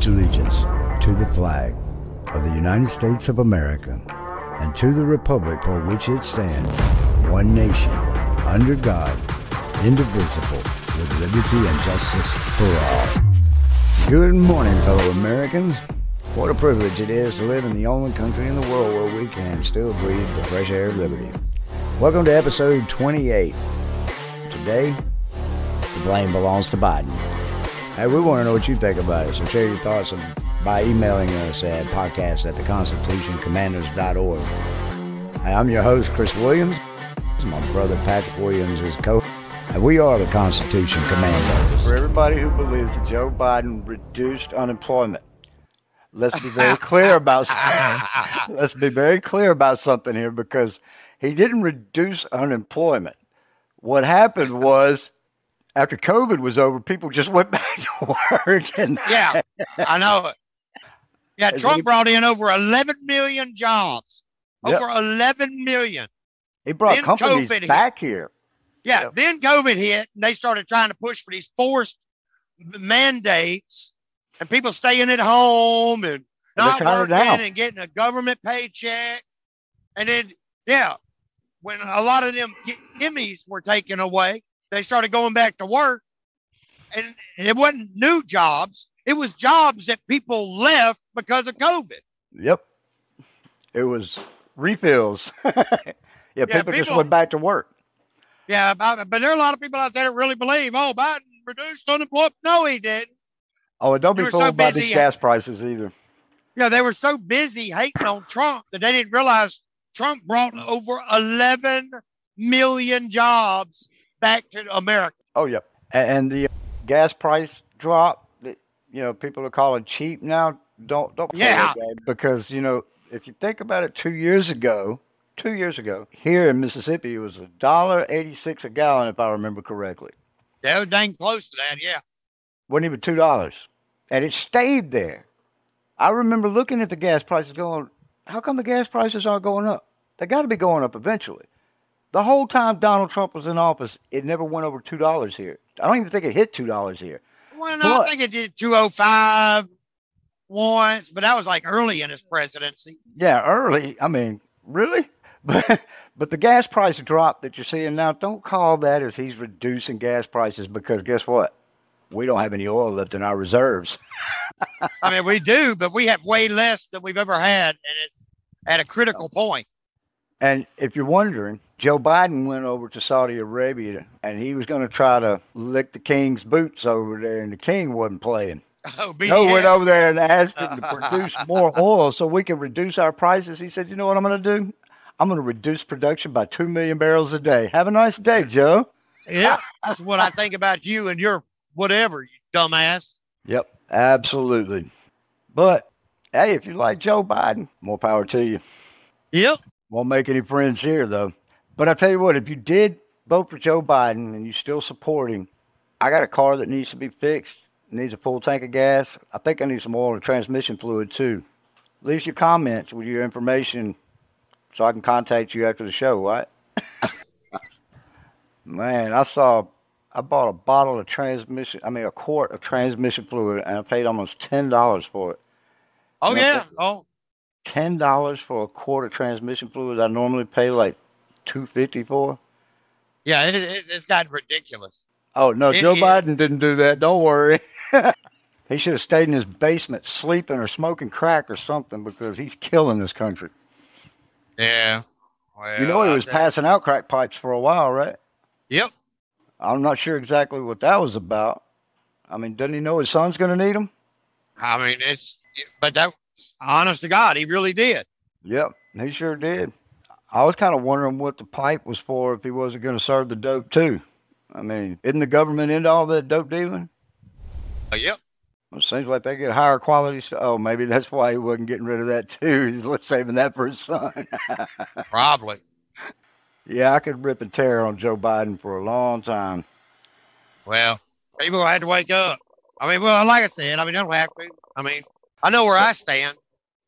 pledge allegiance to the flag of the United States of America and to the republic for which it stands, one nation, under God, indivisible, with liberty and justice for all. Good morning, fellow Americans. What a privilege it is to live in the only country in the world where we can still breathe the fresh air of liberty. Welcome to episode 28. Today, the blame belongs to Biden. Hey, we want to know what you think about it, so share your thoughts by emailing us at podcast at theconstitutioncommandos.org. Hey, I'm your host, Chris Williams. My brother Patrick Williams is co and we are the Constitution Commandos. For everybody who believes that Joe Biden reduced unemployment, let's be very clear about let's be very clear about something here because he didn't reduce unemployment. What happened was after COVID was over, people just went back to work. And yeah, I know it. Yeah, Trump he, brought in over 11 million jobs. Yep. Over 11 million. He brought then companies COVID back hit. here. Yeah, yep. then COVID hit, and they started trying to push for these forced mandates, and people staying at home and not working and getting a government paycheck. And then, yeah, when a lot of them gimmies were taken away, they started going back to work. And it wasn't new jobs, it was jobs that people left because of COVID. Yep. It was refills. yeah, yeah people, people, just went back to work. Yeah, but, but there are a lot of people out there that really believe, oh, Biden reduced unemployment. No, he didn't. Oh, and don't be fooled so by these gas prices either. Yeah, they were so busy hating on Trump that they didn't realize Trump brought over 11 million jobs back to America. Oh, yeah. And the gas price drop that you know, people are calling cheap now. Don't, don't yeah. because, you know, if you think about it two years ago, two years ago, here in Mississippi, it was a dollar eighty-six a gallon, if I remember correctly. Yeah, it was dang close to that, yeah. Wasn't even two dollars. And it stayed there. I remember looking at the gas prices going, how come the gas prices aren't going up? They got to be going up eventually. The whole time Donald Trump was in office, it never went over two dollars here. I don't even think it hit two dollars here. Well, no, but, I think it did two oh five once, but that was like early in his presidency. Yeah, early. I mean, really? But but the gas price drop that you're seeing now, don't call that as he's reducing gas prices because guess what? We don't have any oil left in our reserves. I mean, we do, but we have way less than we've ever had, and it's at a critical point. And if you're wondering, Joe Biden went over to Saudi Arabia and he was going to try to lick the king's boots over there, and the king wasn't playing. Oh, Joe went over there and asked him to produce more oil so we can reduce our prices. He said, You know what I'm going to do? I'm going to reduce production by 2 million barrels a day. Have a nice day, Joe. Yeah, that's what I think about you and your whatever, you dumbass. Yep, absolutely. But hey, if you like Joe Biden, more power to you. Yep. Won't make any friends here, though. But I tell you what, if you did vote for Joe Biden and you still support him, I got a car that needs to be fixed. needs a full tank of gas. I think I need some oil and transmission fluid too. Leave your comments with your information so I can contact you after the show, right? Man, I saw I bought a bottle of transmission I mean a quart of transmission fluid and I paid almost ten dollars for it. Oh yeah. Oh ten dollars for a quart of transmission fluid I normally pay like two fifty for. Yeah, it, it, it's gotten ridiculous. Oh no, it, Joe Biden didn't do that. Don't worry. he should have stayed in his basement sleeping or smoking crack or something because he's killing this country. Yeah. Well, you know he was passing out crack pipes for a while, right? Yep. I'm not sure exactly what that was about. I mean, doesn't he know his son's going to need them? I mean, it's but that honest to God, he really did. Yep, he sure did. I was kind of wondering what the pipe was for if he wasn't going to serve the dope too. I mean, isn't the government into all that dope dealing? Uh, yep. Well, it seems like they get higher quality stuff. Oh, maybe that's why he wasn't getting rid of that too. He's saving that for his son. Probably. Yeah, I could rip and tear on Joe Biden for a long time. Well, people had to wake up. I mean, well, like I said, I mean, don't have to. I mean, I know where I stand.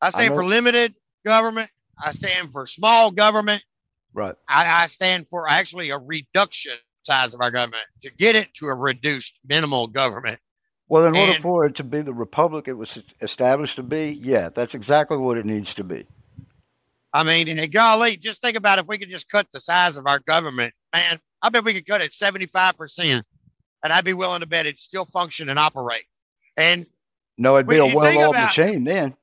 I stand I for limited government. I stand for small government. Right. I, I stand for actually a reduction size of our government to get it to a reduced minimal government. Well, in and, order for it to be the republic it was established to be, yeah, that's exactly what it needs to be. I mean, and golly, just think about if we could just cut the size of our government, man. I bet we could cut it 75%, and I'd be willing to bet it'd still function and operate. And no, it'd be a well oiled machine then.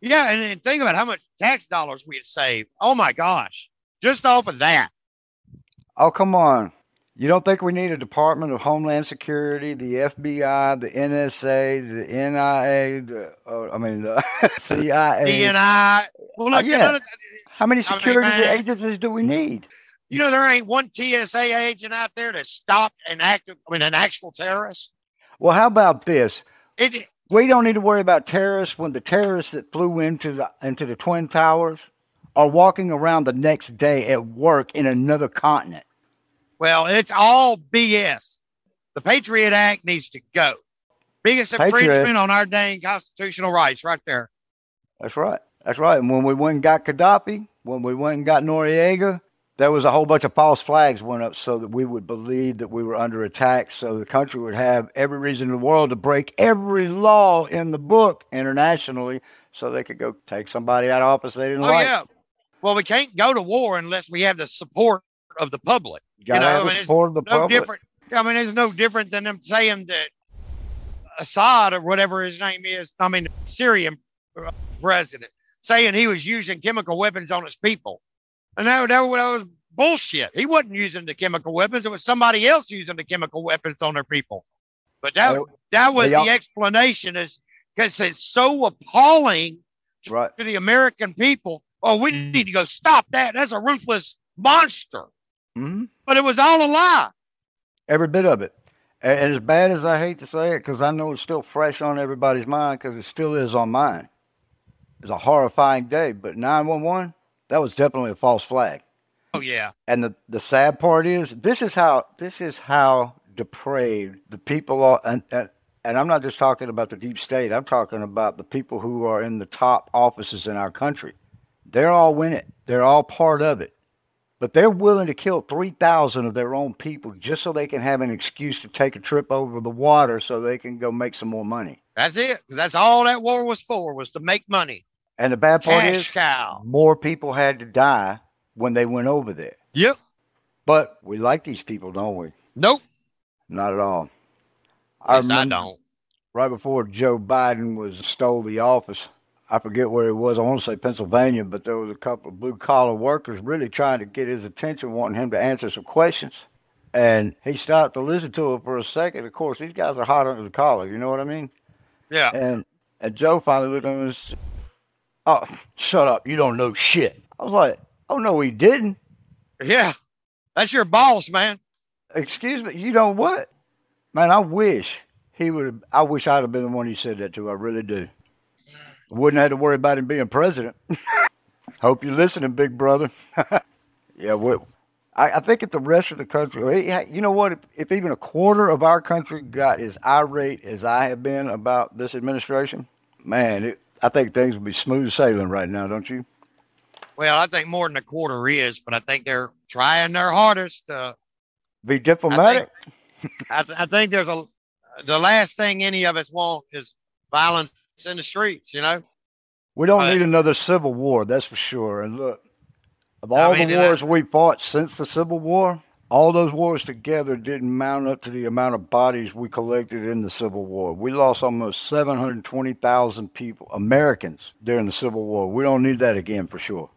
Yeah, and, and think about how much tax dollars we'd save. Oh my gosh, just off of that. Oh, come on. You don't think we need a Department of Homeland Security, the FBI, the NSA, the NIA, the, uh, I mean, the CIA, DNI? Well, look. How many security I mean, agencies do we need? You know, there ain't one TSA agent out there to stop an active, I mean, an actual terrorist. Well, how about this? It, we don't need to worry about terrorists when the terrorists that flew into the into the twin towers are walking around the next day at work in another continent. Well, it's all BS. The Patriot Act needs to go. Biggest Patriot. infringement on our dang constitutional rights, right there. That's right. That's right. And when we went and got Gaddafi, when we went and got Noriega, there was a whole bunch of false flags went up so that we would believe that we were under attack. So the country would have every reason in the world to break every law in the book internationally so they could go take somebody out of office they didn't oh, like. Yeah. Well, we can't go to war unless we have the support of the public. You, you know, have the support of the no public. Different, I mean, it's no different than them saying that Assad or whatever his name is, I mean, Syrian uh, president, saying he was using chemical weapons on his people. And that, that, that was bullshit. He wasn't using the chemical weapons. It was somebody else using the chemical weapons on their people. But that that was the explanation is because it's so appalling right. to the American people. Oh, we mm. need to go stop that. That's a ruthless monster. Mm-hmm. But it was all a lie. Every bit of it. And as bad as I hate to say it, because I know it's still fresh on everybody's mind, because it still is on mine. It's a horrifying day, but 911, that was definitely a false flag. Oh yeah. And the the sad part is this is how this is how depraved the people are and, and and I'm not just talking about the deep state. I'm talking about the people who are in the top offices in our country. They're all in it. They're all part of it. But they're willing to kill 3,000 of their own people just so they can have an excuse to take a trip over the water so they can go make some more money. That's it. That's all that war was for, was to make money. And the bad part Cash is cow. more people had to die when they went over there. Yep. But we like these people, don't we? Nope. Not at all. I, I don't. Right before Joe Biden was stole the office, I forget where he was. I want to say Pennsylvania, but there was a couple of blue collar workers really trying to get his attention, wanting him to answer some questions. And he stopped to listen to it for a second. Of course, these guys are hot under the collar. You know what I mean? Yeah. And and Joe finally looked at him and said, "Oh, shut up! You don't know shit." I was like, Oh no, he didn't. Yeah, that's your boss, man. Excuse me. You know what, man? I wish he would. I wish I'd have been the one he said that to. I really do. Wouldn't have to worry about him being president. Hope you're listening, big brother. yeah, what? I, I, think if the rest of the country, you know what? If, if even a quarter of our country got as irate as I have been about this administration, man, it, I think things will be smooth sailing right now, don't you? Well, I think more than a quarter is, but I think they're trying their hardest to be diplomatic. I think, I, th- I think there's a the last thing any of us want is violence in the streets. You know, we don't need another civil war. That's for sure. And look, of all I mean, the wars I, we fought since the Civil War, all those wars together didn't mount up to the amount of bodies we collected in the Civil War. We lost almost 720,000 people, Americans, during the Civil War. We don't need that again for sure.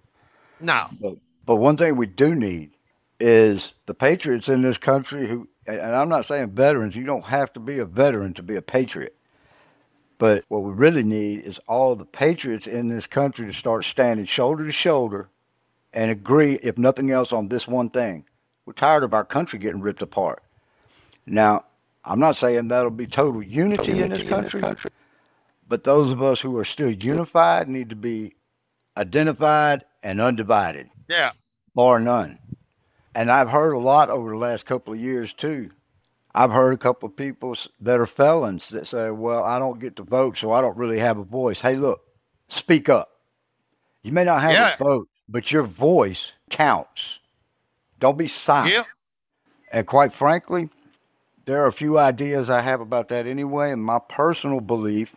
No. But, but one thing we do need is the patriots in this country who, and I'm not saying veterans, you don't have to be a veteran to be a patriot. But what we really need is all the patriots in this country to start standing shoulder to shoulder and agree, if nothing else, on this one thing. We're tired of our country getting ripped apart. Now, I'm not saying that'll be total unity, total in, this country, in this country, but those of us who are still unified need to be identified and undivided. Yeah. Bar none. And I've heard a lot over the last couple of years too. I've heard a couple of people that are felons that say, "Well, I don't get to vote, so I don't really have a voice." Hey, look, speak up. You may not have yeah. a vote, but your voice counts. Don't be silent. Yeah. And quite frankly, there are a few ideas I have about that anyway, and my personal belief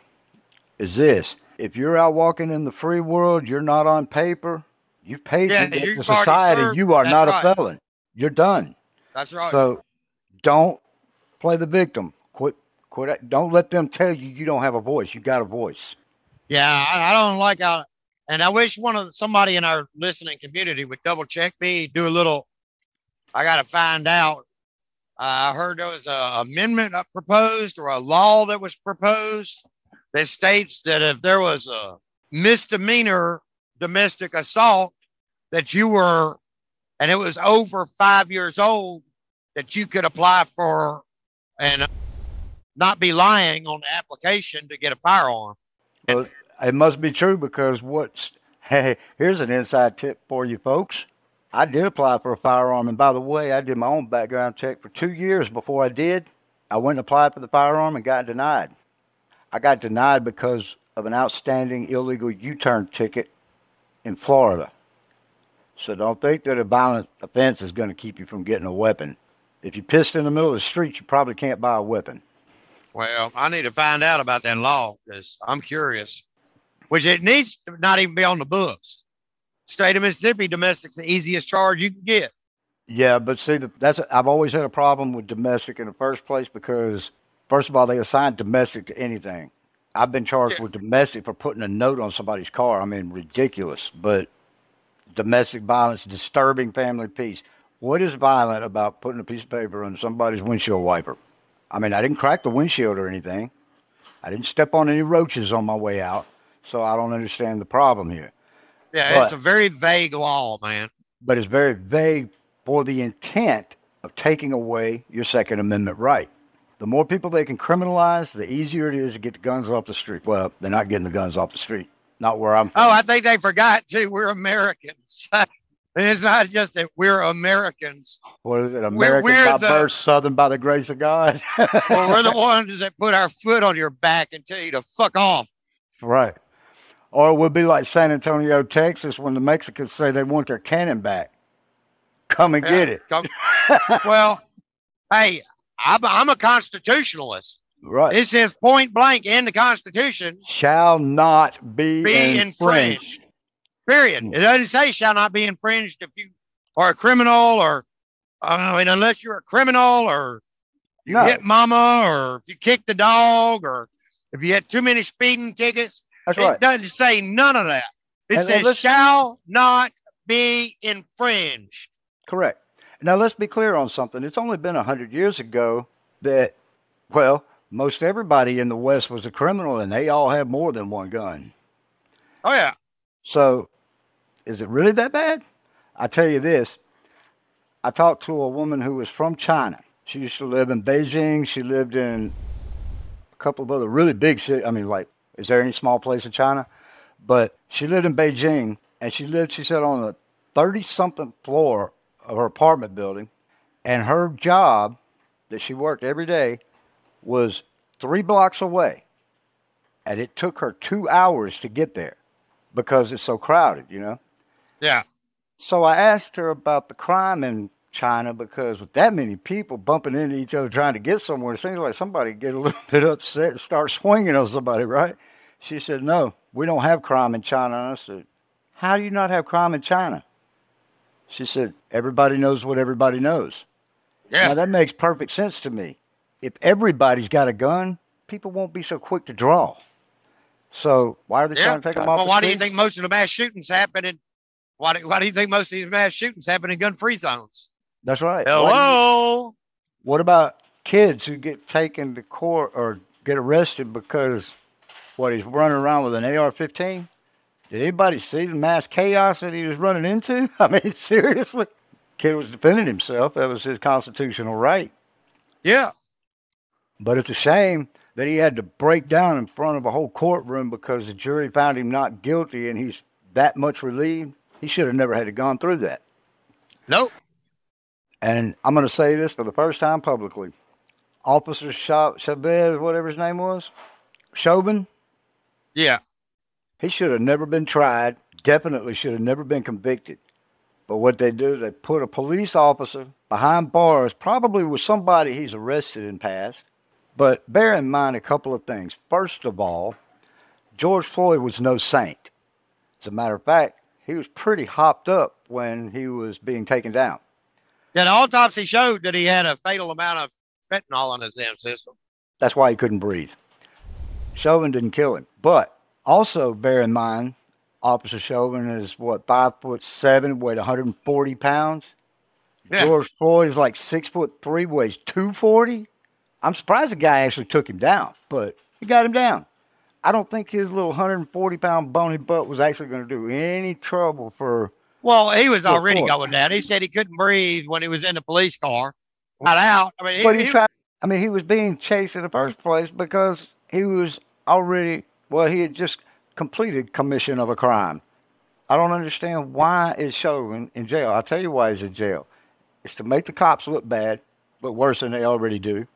is this. If you're out walking in the free world, you're not on paper, you've paid yeah, to society, served. you are That's not right. a felon. You're done. That's right. So don't play the victim. Quit quit don't let them tell you you don't have a voice. You got a voice. Yeah, I, I don't like how and I wish one of somebody in our listening community would double check me, do a little I got to find out I heard there was an amendment proposed or a law that was proposed that states that if there was a misdemeanor domestic assault that you were, and it was over five years old, that you could apply for and not be lying on the application to get a firearm. Well, it must be true because what's hey, here's an inside tip for you folks. I did apply for a firearm, and by the way, I did my own background check for two years before I did. I went and applied for the firearm and got denied. I got denied because of an outstanding illegal U turn ticket in Florida. So don't think that a violent offense is going to keep you from getting a weapon. If you're pissed in the middle of the street, you probably can't buy a weapon. Well, I need to find out about that law because I'm curious. Which it needs to not even be on the books state of Mississippi, domestic's the easiest charge you can get. Yeah, but see, that's I've always had a problem with domestic in the first place because first of all, they assign domestic to anything. I've been charged yeah. with domestic for putting a note on somebody's car. I mean, ridiculous. But domestic violence, disturbing family peace. What is violent about putting a piece of paper on somebody's windshield wiper? I mean, I didn't crack the windshield or anything. I didn't step on any roaches on my way out. So I don't understand the problem here. Yeah, but, it's a very vague law, man. But it's very vague for the intent of taking away your Second Amendment right. The more people they can criminalize, the easier it is to get the guns off the street. Well, they're not getting the guns off the street. Not where I'm from. Oh, I think they forgot too. We're Americans. and it's not just that we're Americans. What is it? American we're, we're by the, birth, Southern by the grace of God. well, we're the ones that put our foot on your back and tell you to fuck off. Right. Or it would be like San Antonio, Texas, when the Mexicans say they want their cannon back. Come and yeah, get it. Well, hey, I'm, I'm a constitutionalist. Right. It says point blank in the Constitution shall not be, be infringed. infringed. Period. Hmm. It doesn't say shall not be infringed if you are a criminal or, I mean, unless you're a criminal or you no. hit mama or if you kick the dog or if you had too many speeding tickets. That's right. It doesn't say none of that. It and says shall not be infringed. Correct. Now let's be clear on something. It's only been a hundred years ago that, well, most everybody in the West was a criminal, and they all had more than one gun. Oh yeah. So, is it really that bad? I tell you this. I talked to a woman who was from China. She used to live in Beijing. She lived in a couple of other really big cities. I mean, like is there any small place in China? But she lived in Beijing, and she lived, she said, on the 30 something floor of her apartment building. And her job that she worked every day was three blocks away. And it took her two hours to get there because it's so crowded, you know? Yeah. So I asked her about the crime in China because with that many people bumping into each other trying to get somewhere, it seems like somebody get a little bit upset and start swinging on somebody, right? She said, No, we don't have crime in China. And I said, How do you not have crime in China? She said, Everybody knows what everybody knows. Yeah. Now that makes perfect sense to me. If everybody's got a gun, people won't be so quick to draw. So why are they yeah. trying to take them off? Well, why do you think most of the mass shootings happen in? Why do, why do you think most of these mass shootings happen in gun-free zones? That's right. Hello. What about kids who get taken to court or get arrested because what he's running around with an AR-15? Did anybody see the mass chaos that he was running into? I mean, seriously, kid was defending himself. That was his constitutional right. Yeah. But it's a shame that he had to break down in front of a whole courtroom because the jury found him not guilty, and he's that much relieved. He should have never had to gone through that. Nope. And I'm going to say this for the first time publicly. Officer Chavez, whatever his name was, Chauvin. Yeah. He should have never been tried. Definitely should have never been convicted But what they do, they put a police officer behind bars, probably with somebody he's arrested in past. But bear in mind a couple of things. First of all, George Floyd was no saint. As a matter of fact, he was pretty hopped up when he was being taken down. The autopsy showed that he had a fatal amount of fentanyl in his damn system. That's why he couldn't breathe. Chauvin didn't kill him. But also bear in mind, Officer Chauvin is what, five foot seven, weighed 140 pounds? Yeah. George Floyd is like six foot three, weighs 240. I'm surprised the guy actually took him down, but he got him down. I don't think his little 140 pound bony butt was actually going to do any trouble for. Well, he was already going down. He said he couldn't breathe when he was in the police car. Got out. I mean, but he, he tried. I mean, he was being chased in the first place because he was already. Well, he had just completed commission of a crime. I don't understand why is Chauvin in jail. I'll tell you why he's in jail. It's to make the cops look bad, but worse than they already do.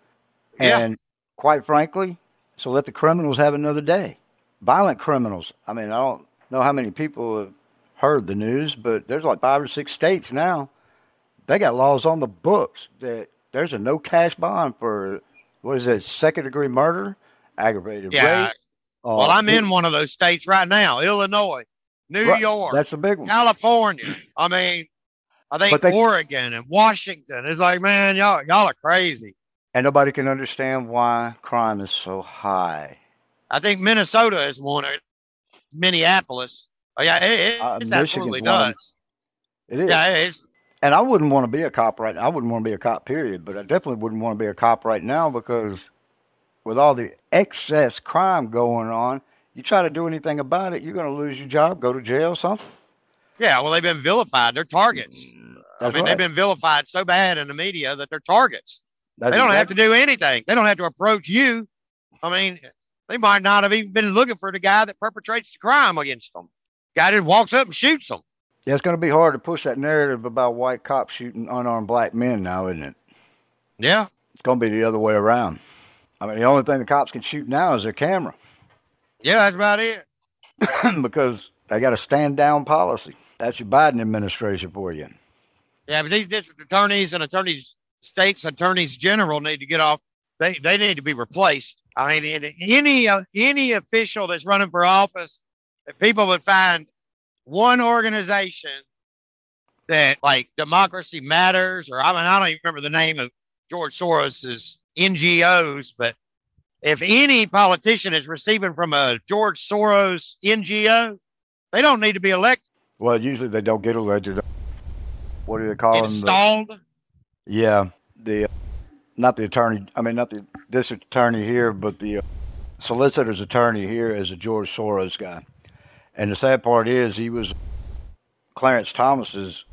And yeah. quite frankly, so let the criminals have another day. Violent criminals. I mean, I don't know how many people heard the news, but there's like five or six states now. They got laws on the books that there's a no cash bond for what is it, second degree murder, aggravated yeah. rape. Uh, well, I'm in one of those states right now, Illinois, New right, York. That's a big one. California. I mean, I think they, Oregon and Washington. It's like, man, y'all y'all are crazy. And nobody can understand why crime is so high. I think Minnesota is one. Minneapolis. Oh, yeah, it, uh, it's absolutely does. It is. Yeah, it is. And I wouldn't want to be a cop right now. I wouldn't want to be a cop, period. But I definitely wouldn't want to be a cop right now because with all the excess crime going on, you try to do anything about it, you're going to lose your job, go to jail, something. Yeah, well, they've been vilified. They're targets. That's I mean, right. they've been vilified so bad in the media that they're targets. That's they don't exactly. have to do anything. They don't have to approach you. I mean, they might not have even been looking for the guy that perpetrates the crime against them. Guy that walks up and shoots them. Yeah, it's going to be hard to push that narrative about white cops shooting unarmed black men now, isn't it? Yeah. It's going to be the other way around. I mean, the only thing the cops can shoot now is their camera. Yeah, that's about it. because they got a stand down policy. That's your Biden administration for you. Yeah, but these district attorneys and attorneys states attorneys general need to get off. They they need to be replaced. I mean, any any official that's running for office, if people would find one organization that like Democracy Matters, or I mean, I don't even remember the name of George Soros's NGOs, but if any politician is receiving from a George Soros NGO, they don't need to be elected. Well, usually they don't get elected. What do they call Installed? them? Yeah, the not the attorney. I mean, not the district attorney here, but the uh, solicitor's attorney here is a George Soros guy. And the sad part is, he was Clarence Thomas's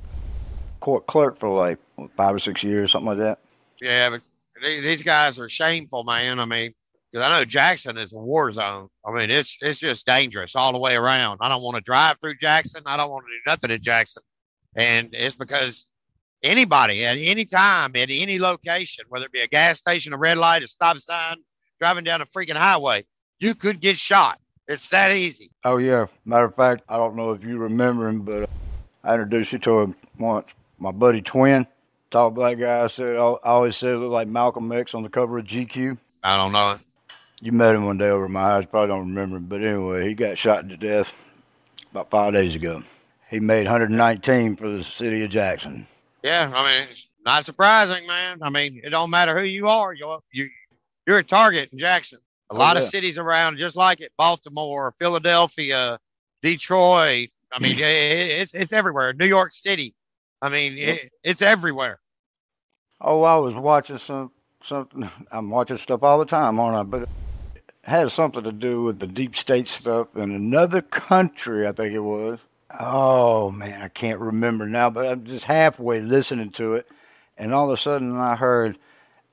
court clerk for like five or six years, something like that. Yeah, but these guys are shameful, man. I mean, because I know Jackson is a war zone. I mean, it's it's just dangerous all the way around. I don't want to drive through Jackson. I don't want to do nothing in Jackson, and it's because anybody at any time at any location, whether it be a gas station, a red light, a stop sign, driving down a freaking highway, you could get shot. It's that easy. Oh yeah. Matter of fact, I don't know if you remember him, but uh, I introduced you to him once. My buddy Twin, tall black guy. I said I always said it looked like Malcolm X on the cover of GQ. I don't know. You met him one day over my house. Probably don't remember him, but anyway, he got shot to death about five days ago. He made 119 for the city of Jackson. Yeah, I mean, not surprising, man. I mean, it don't matter who you are. You're you, you're a target in Jackson. A oh, lot yeah. of cities around just like it: Baltimore, Philadelphia, Detroit. I mean, it, it's it's everywhere. New York City. I mean, it, it's everywhere. Oh, I was watching some something. I'm watching stuff all the time, aren't I? But it has something to do with the deep state stuff in another country. I think it was oh man, I can't remember now, but I'm just halfway listening to it, and all of a sudden I heard,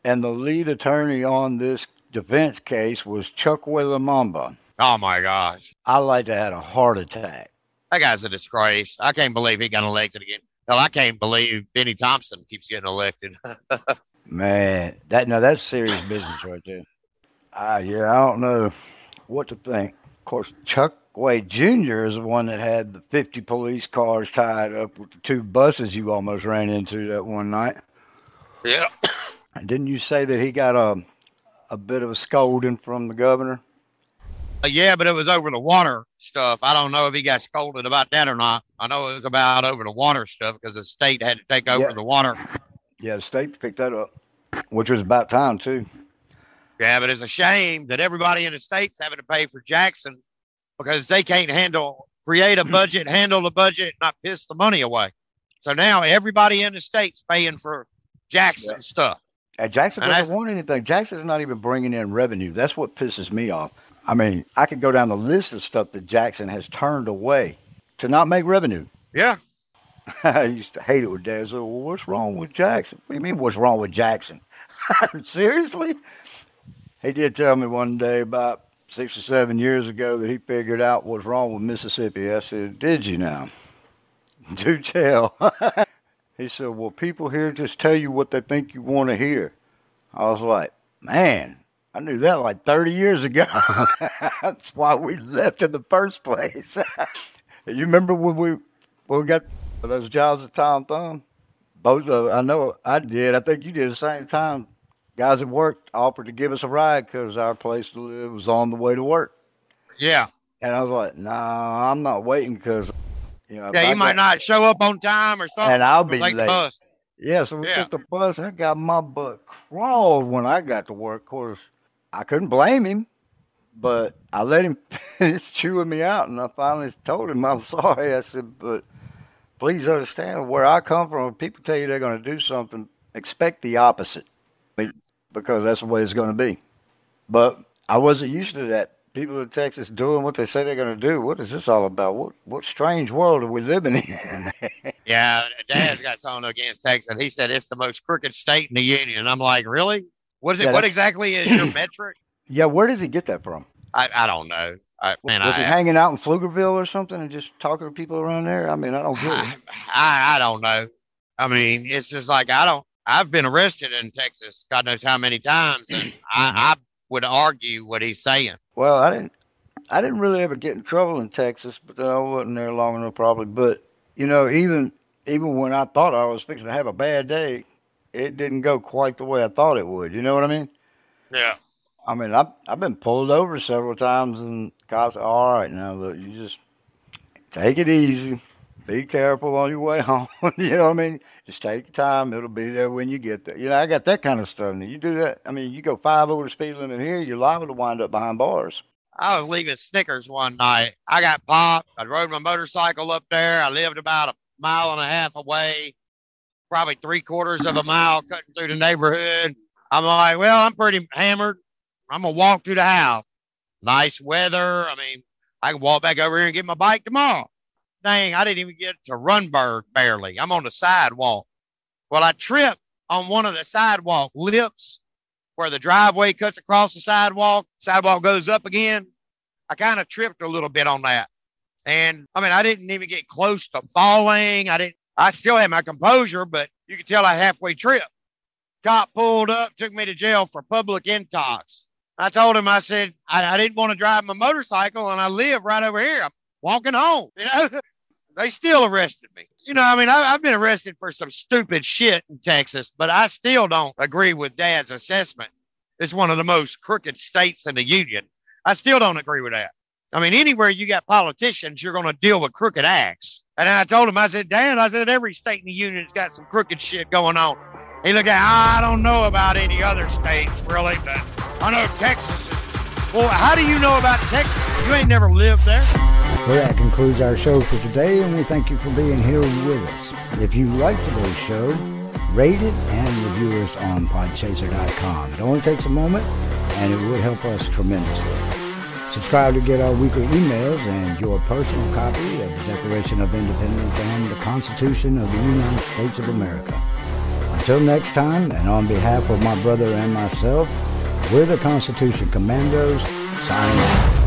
and the lead attorney on this defense case was Chokwe Lumumba. Oh my gosh! I like to have a heart attack. That guy's a disgrace. I can't believe he got elected again. Hell, I can't believe Bennie Thompson keeps getting elected. man, that no, that's serious business right there. Uh, yeah, I don't know what to think. Of course, Chuck Wade Jr. is the one that had the 50 police cars tied up with the two buses you almost ran into that one night. Yeah. And didn't you say that he got a a bit of a scolding from the governor? Uh, yeah, but it was over the water stuff. I don't know if he got scolded about that or not. I know it was about over the water stuff because the state had to take over yeah. the water. Yeah, the state picked that up, which was about time too. Yeah, but it's a shame that everybody in the state's having to pay for Jackson because they can't handle create a budget, handle the budget, not piss the money away. So now everybody in the state's paying for Jackson yeah. stuff. And Jackson and doesn't want anything. Jackson's not even bringing in revenue. That's what pisses me off. I mean, I could go down the list of stuff that Jackson has turned away to not make revenue. Yeah. I used to hate it with Dad. Well, what's wrong with Jackson? What do you mean, what's wrong with Jackson? Seriously? He did tell me one day about six or seven years ago that he figured out what's wrong with Mississippi. I said, Did you now? Do tell. He said, Well, people here just tell you what they think you want to hear. I was like, Man, I knew that like 30 years ago. That's why we left in the first place. you remember when we when we got those jobs at Tom Thumb? Both of I know I did. I think you did the same time guys at work offered to give us a ride because our place to live was on the way to work. Yeah. And I was like, no, nah, I'm not waiting because, you know. Yeah, you might not show up on time or something. And I'll be late. Bus. Yeah, so we yeah. took the bus. I got my butt crawled when I got to work. Of course, I couldn't blame him, but I let him finish chewing me out. And I finally told him I'm sorry. I said, but please understand where I come from. When people tell you they're going to do something, expect the opposite because that's the way it's going to be. But I wasn't used to that. People in Texas doing what they say they're going to do. What is this all about? What what strange world are we living in? yeah, Dad's got something against Texas. He said it's the most crooked state in the union. I'm like, really? What is it? Yeah, what exactly is your metric? Yeah, where does he get that from? I, I don't know. I, man, was I, he hanging out in Pflugerville or something and just talking to people around there? I mean, I don't get it. I, I don't know. I mean, it's just like I don't. I've been arrested in Texas, God knows how many times, and I, I would argue what he's saying. Well, I didn't, I didn't really ever get in trouble in Texas, but I wasn't there long enough probably. But you know, even even when I thought I was fixing to have a bad day, it didn't go quite the way I thought it would. You know what I mean? Yeah. I mean, I've I've been pulled over several times, and cops, all right, now look, you just take it easy be careful on your way home. you know what I mean? Just take your time. It'll be there when you get there. You know, I got that kind of stuff. Now, you do that. I mean, you go five over the speed limit here, you're liable to wind up behind bars. I was leaving Snickers one night. I got popped. I rode my motorcycle up there. I lived about a mile and a half away, probably three quarters of a mile cutting through the neighborhood. I'm like, well, I'm pretty hammered. I'm going to walk to the house. Nice weather. I mean, I can walk back over here and get my bike tomorrow. Dang, I didn't even get to Runberg barely. I'm on the sidewalk. Well, I tripped on one of the sidewalk lips where the driveway cuts across the sidewalk. Sidewalk goes up again. I kind of tripped a little bit on that. And I mean, I didn't even get close to falling. I didn't, I still had my composure, but you could tell I halfway tripped. Cop pulled up, took me to jail for public intox. I told him, I said, I, I didn't want to drive my motorcycle and I live right over here. I'm walking home, you know? They still arrested me. You know, I mean, I, have been arrested for some stupid shit in Texas, but I still don't agree with Dad's assessment. It's one of the most crooked states in the union. I still don't agree with that. I mean, anywhere you got politicians, you're going to deal with crooked acts. And I told him, I said, Dan, I said, every state in the union's got some crooked shit going on. He looked at, I don't know about any other states, really, but I know Texas. Well, how do you know about Texas? You ain't never lived there. Well, that concludes our show for today, and we thank you for being here with us. If you like today's show, rate it and review us on podchaser.com. It only takes a moment, and it would help us tremendously. Subscribe to get our weekly emails and your personal copy of the Declaration of Independence and the Constitution of the United States of America. Until next time, and on behalf of my brother and myself, we're the Constitution Commandos, signing off.